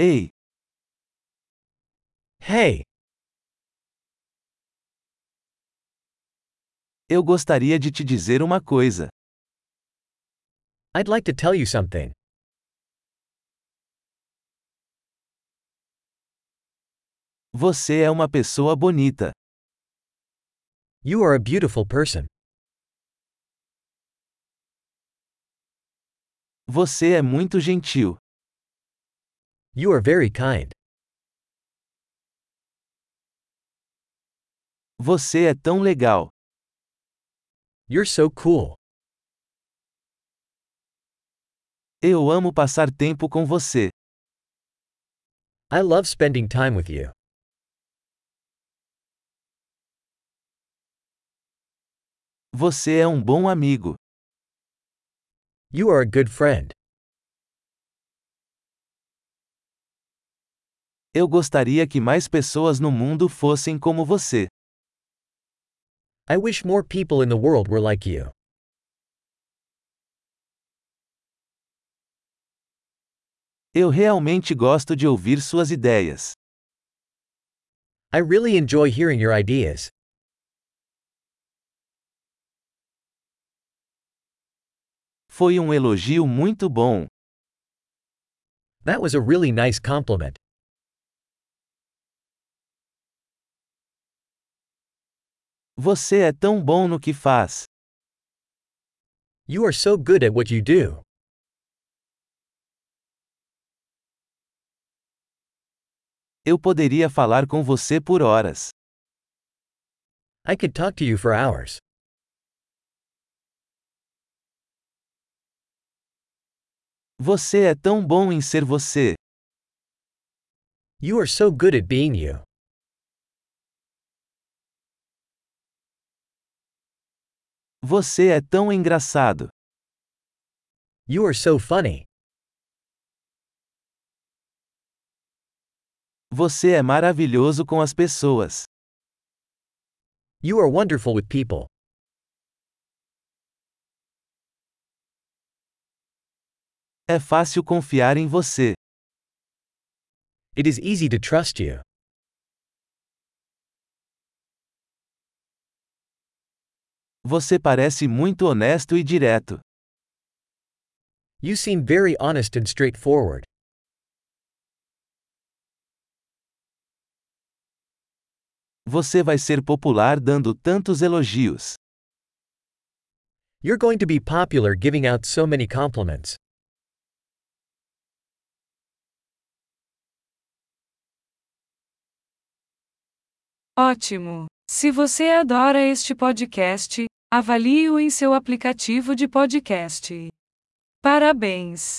Ei, Hey, eu gostaria de te dizer uma coisa. I'd like to tell you something. Você é uma pessoa bonita. You are a beautiful person. Você é muito gentil. You are very kind. Você é tão legal. You're so cool. Eu amo passar tempo com você. I love spending time with you. Você é um bom amigo. You are a good friend. Eu gostaria que mais pessoas no mundo fossem como você. I wish more people in the world were like you. Eu realmente gosto de ouvir suas ideias. I really enjoy hearing your ideas. Foi um elogio muito bom. That was a really nice compliment. Você é tão bom no que faz. You are so good at what you do. Eu poderia falar com você por horas. I could talk to you for hours. Você é tão bom em ser você. You are so good at being you. Você é tão engraçado. You are so funny. Você é maravilhoso com as pessoas. You are wonderful with people. É fácil confiar em você. It is easy to trust you. Você parece muito honesto e direto. You seem very honest and straightforward. Você vai ser popular dando tantos elogios. You're going to be popular giving out so many compliments. Ótimo! Se você adora este podcast, avalie-o em seu aplicativo de podcast. Parabéns!